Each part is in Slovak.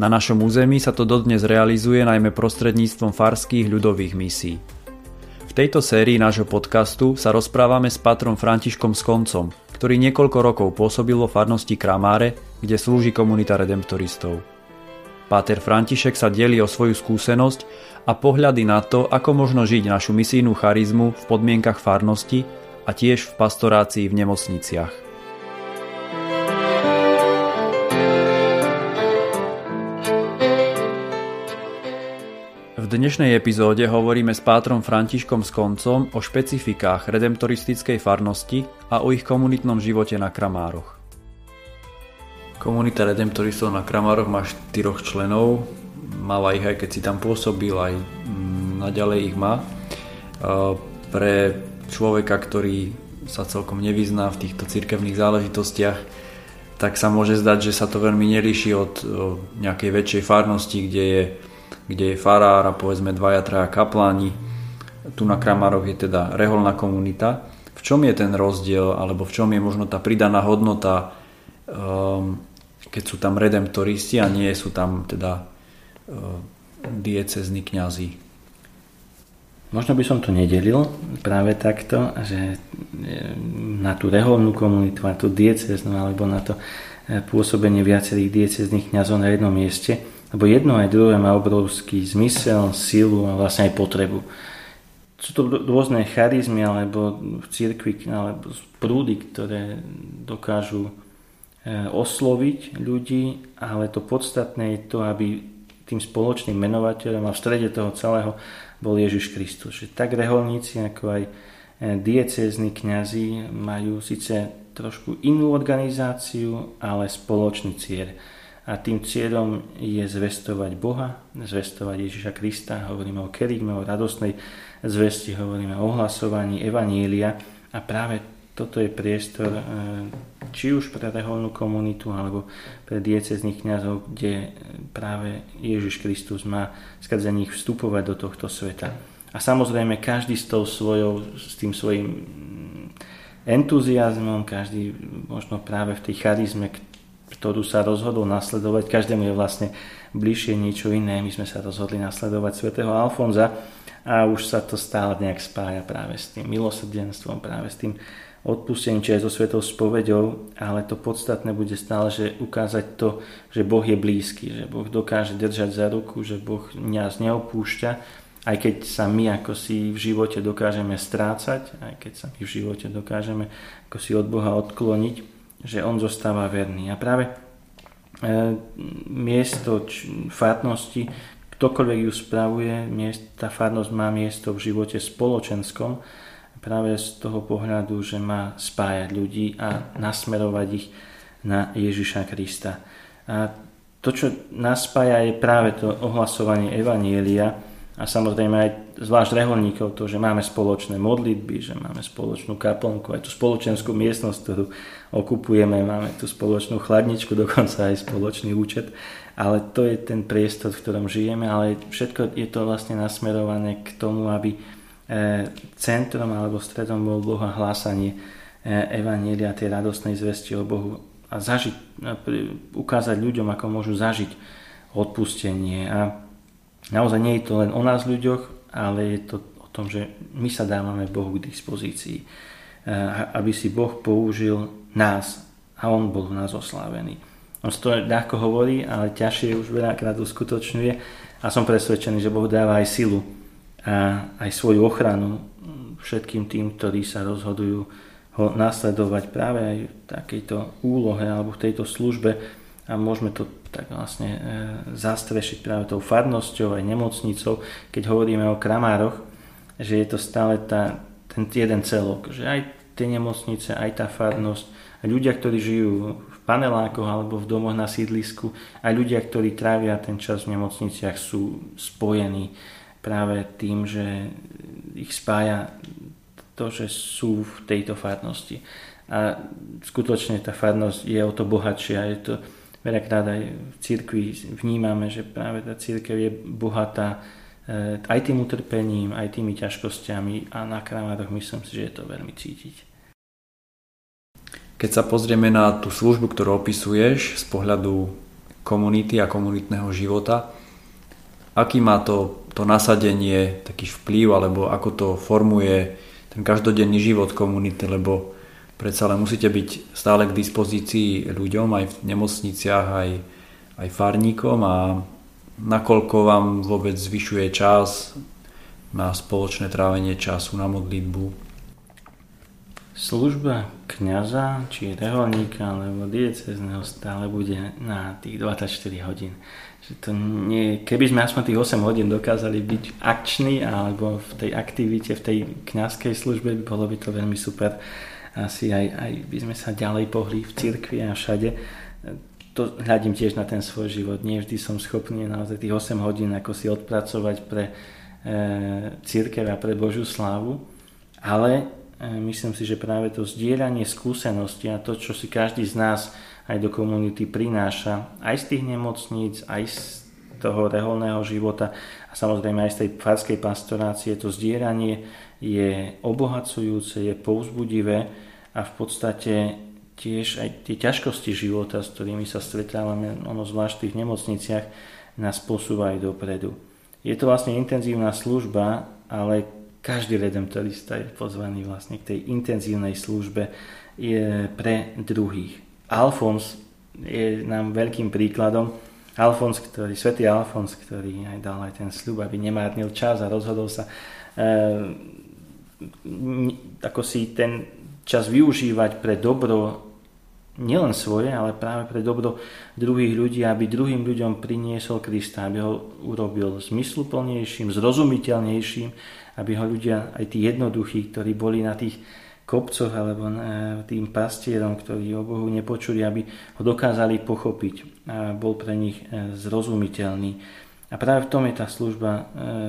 na našom území sa to dodnes realizuje najmä prostredníctvom farských ľudových misí. V tejto sérii nášho podcastu sa rozprávame s patrom Františkom Skoncom, ktorý niekoľko rokov pôsobil vo farnosti Kramáre, kde slúži komunita redemptoristov. Páter František sa delí o svoju skúsenosť a pohľady na to, ako možno žiť našu misijnú charizmu v podmienkach farnosti a tiež v pastorácii v nemocniciach. Dnešnej epizóde hovoríme s pátrom Františkom Skoncom o špecifikách redemptoristickej farnosti a o ich komunitnom živote na Kramároch. Komunita redemptoristov na Kramároch má štyroch členov, mala ich aj keď si tam pôsobil, aj mm, naďalej ich má. E, pre človeka, ktorý sa celkom nevyzná v týchto cirkevných záležitostiach, tak sa môže zdať, že sa to veľmi nelíši od nejakej väčšej farnosti, kde je kde je farár a povedzme dvaja, traja kapláni. Tu na Kramároch je teda reholná komunita. V čom je ten rozdiel, alebo v čom je možno tá pridaná hodnota, um, keď sú tam redemptoristi a nie sú tam teda uh, diecezní kňazí? Možno by som to nedelil práve takto, že na tú reholnú komunitu, na tú dieceznú alebo na to eh, pôsobenie viacerých diecezných kňazov na jednom mieste, lebo jedno aj druhé má obrovský zmysel, silu a vlastne aj potrebu. Sú to rôzne charizmy alebo v cirkvi alebo prúdy, ktoré dokážu e, osloviť ľudí, ale to podstatné je to, aby tým spoločným menovateľom a v strede toho celého bol Ježiš Kristus. Že tak reholníci ako aj e, diecézni kňazi majú síce trošku inú organizáciu, ale spoločný cieľ a tým cieľom je zvestovať Boha, zvestovať Ježiša Krista, hovoríme o kerigme, o radostnej zvesti, hovoríme o ohlasovaní Evanília a práve toto je priestor e, či už pre reholnú komunitu alebo pre diecezných kniazov, kde práve Ježiš Kristus má skrze nich vstupovať do tohto sveta. A samozrejme každý s, tou svojou, s tým svojim entuziasmom, každý možno práve v tej charizme, ktorú sa rozhodol nasledovať. Každému je vlastne bližšie niečo iné. My sme sa rozhodli nasledovať svätého Alfonza a už sa to stále nejak spája práve s tým milosrdenstvom, práve s tým odpustením, či aj so svetou spovedou, ale to podstatné bude stále, že ukázať to, že Boh je blízky, že Boh dokáže držať za ruku, že Boh nás neopúšťa, aj keď sa my ako si v živote dokážeme strácať, aj keď sa my v živote dokážeme ako si od Boha odkloniť, že on zostáva verný. A práve e, miesto farnosti, ktokoľvek ju spravuje, tá farnosť má miesto v živote spoločenskom, práve z toho pohľadu, že má spájať ľudí a nasmerovať ich na Ježiša Krista. A to, čo nás spája, je práve to ohlasovanie Evanielia, a samozrejme aj zvlášť reholníkov to, že máme spoločné modlitby, že máme spoločnú kaplnku, aj tú spoločenskú miestnosť, ktorú okupujeme, máme tú spoločnú chladničku, dokonca aj spoločný účet, ale to je ten priestor, v ktorom žijeme, ale všetko je to vlastne nasmerované k tomu, aby e, centrom alebo stredom bol Boha hlásanie e, Evanielia, tej radostnej zvesti o Bohu a zažiť, ukázať ľuďom, ako môžu zažiť odpustenie. A naozaj nie je to len o nás ľuďoch, ale je to o tom, že my sa dávame Bohu k dispozícii. Aby si Boh použil nás a On bol v nás oslávený. On to ľahko hovorí, ale ťažšie už veľakrát uskutočňuje a som presvedčený, že Boh dáva aj silu a aj svoju ochranu všetkým tým, ktorí sa rozhodujú ho nasledovať práve aj v takejto úlohe alebo v tejto službe a môžeme to tak vlastne e, zastrešiť práve tou farnosťou aj nemocnicou, keď hovoríme o kramároch, že je to stále tá, ten jeden celok, že aj tie nemocnice, aj tá farnosť, aj ľudia, ktorí žijú v panelákoch alebo v domoch na sídlisku, aj ľudia, ktorí trávia ten čas v nemocniciach sú spojení práve tým, že ich spája to, že sú v tejto farnosti. A skutočne tá farnosť je o to bohatšia. Je to veľakrát aj v cirkvi vnímame, že práve tá církev je bohatá e, aj tým utrpením, aj tými ťažkosťami a na kramároch myslím si, že je to veľmi cítiť. Keď sa pozrieme na tú službu, ktorú opisuješ z pohľadu komunity a komunitného života, aký má to, to nasadenie, taký vplyv, alebo ako to formuje ten každodenný život komunity, lebo predsa len musíte byť stále k dispozícii ľuďom aj v nemocniciach, aj, aj farníkom a nakoľko vám vôbec zvyšuje čas na spoločné trávenie času, na modlitbu. Služba kňaza, či reholníka, alebo diecezného stále bude na tých 24 hodín. Že to nie, keby sme aspoň tých 8 hodín dokázali byť akční alebo v tej aktivite, v tej kňazskej službe, bolo by to veľmi super. Asi aj, aj by sme sa ďalej pohli v cirkvi a všade. To hľadím tiež na ten svoj život. Nie vždy som schopný naozaj tých 8 hodín ako si odpracovať pre e, církev a pre Božiu slávu, ale e, myslím si, že práve to zdieľanie skúsenosti a to, čo si každý z nás aj do komunity prináša, aj z tých nemocníc, aj z toho reholného života a samozrejme aj z tej farskej pastorácie. To zdieranie je obohacujúce, je povzbudivé a v podstate tiež aj tie ťažkosti života, s ktorými sa stretávame, ono zvlášť v tých nemocniciach, nás posúvajú dopredu. Je to vlastne intenzívna služba, ale každý redemptorista je pozvaný vlastne k tej intenzívnej službe pre druhých. Alfons je nám veľkým príkladom. Alfons, ktorý, svätý Alfons, ktorý aj dal aj ten sľub, aby nemárnil čas a rozhodol sa e, ako si ten čas využívať pre dobro nielen svoje, ale práve pre dobro druhých ľudí, aby druhým ľuďom priniesol Krista, aby ho urobil zmysluplnejším, zrozumiteľnejším, aby ho ľudia, aj tí jednoduchí, ktorí boli na tých kopcoch alebo tým pastierom, ktorí o Bohu nepočuli, aby ho dokázali pochopiť a bol pre nich e, zrozumiteľný. A práve v tom je tá služba e,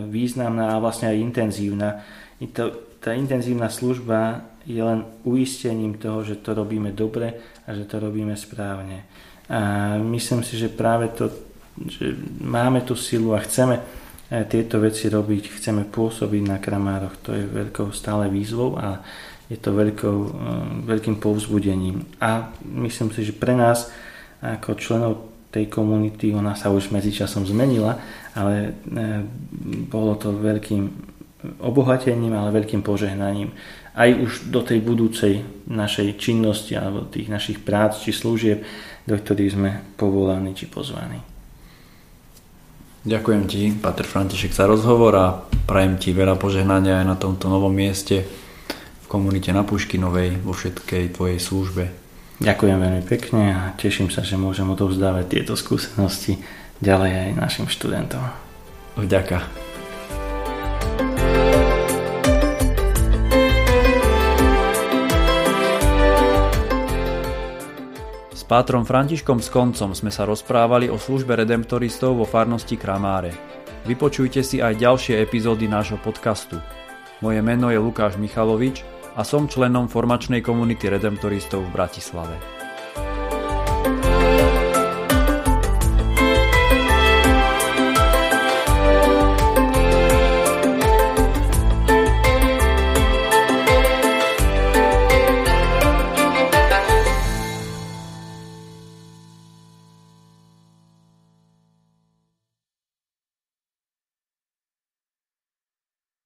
významná a vlastne aj intenzívna. I to, tá intenzívna služba je len uistením toho, že to robíme dobre a že to robíme správne. A myslím si, že práve to, že máme tú silu a chceme e, tieto veci robiť, chceme pôsobiť na kramároch, to je veľkou stále výzvou a je to veľkou, eh, veľkým povzbudením. A myslím si, že pre nás ako členov tej komunity, ona sa už medzičasom zmenila, ale eh, bolo to veľkým obohatením, ale veľkým požehnaním. Aj už do tej budúcej našej činnosti alebo tých našich prác či služieb, do ktorých sme povolaní či pozvaní. Ďakujem ti, Pater František, za rozhovor a prajem ti veľa požehnania aj na tomto novom mieste komunite na Puškinovej, vo všetkej tvojej službe. Ďakujem veľmi pekne a teším sa, že môžem odovzdávať tieto skúsenosti ďalej aj našim študentom. Vďaka. S pátrom Františkom Skoncom sme sa rozprávali o službe redemptoristov vo farnosti Kramáre. Vypočujte si aj ďalšie epizódy nášho podcastu. Moje meno je Lukáš Michalovič a som členom formačnej komunity redemptoristov v Bratislave.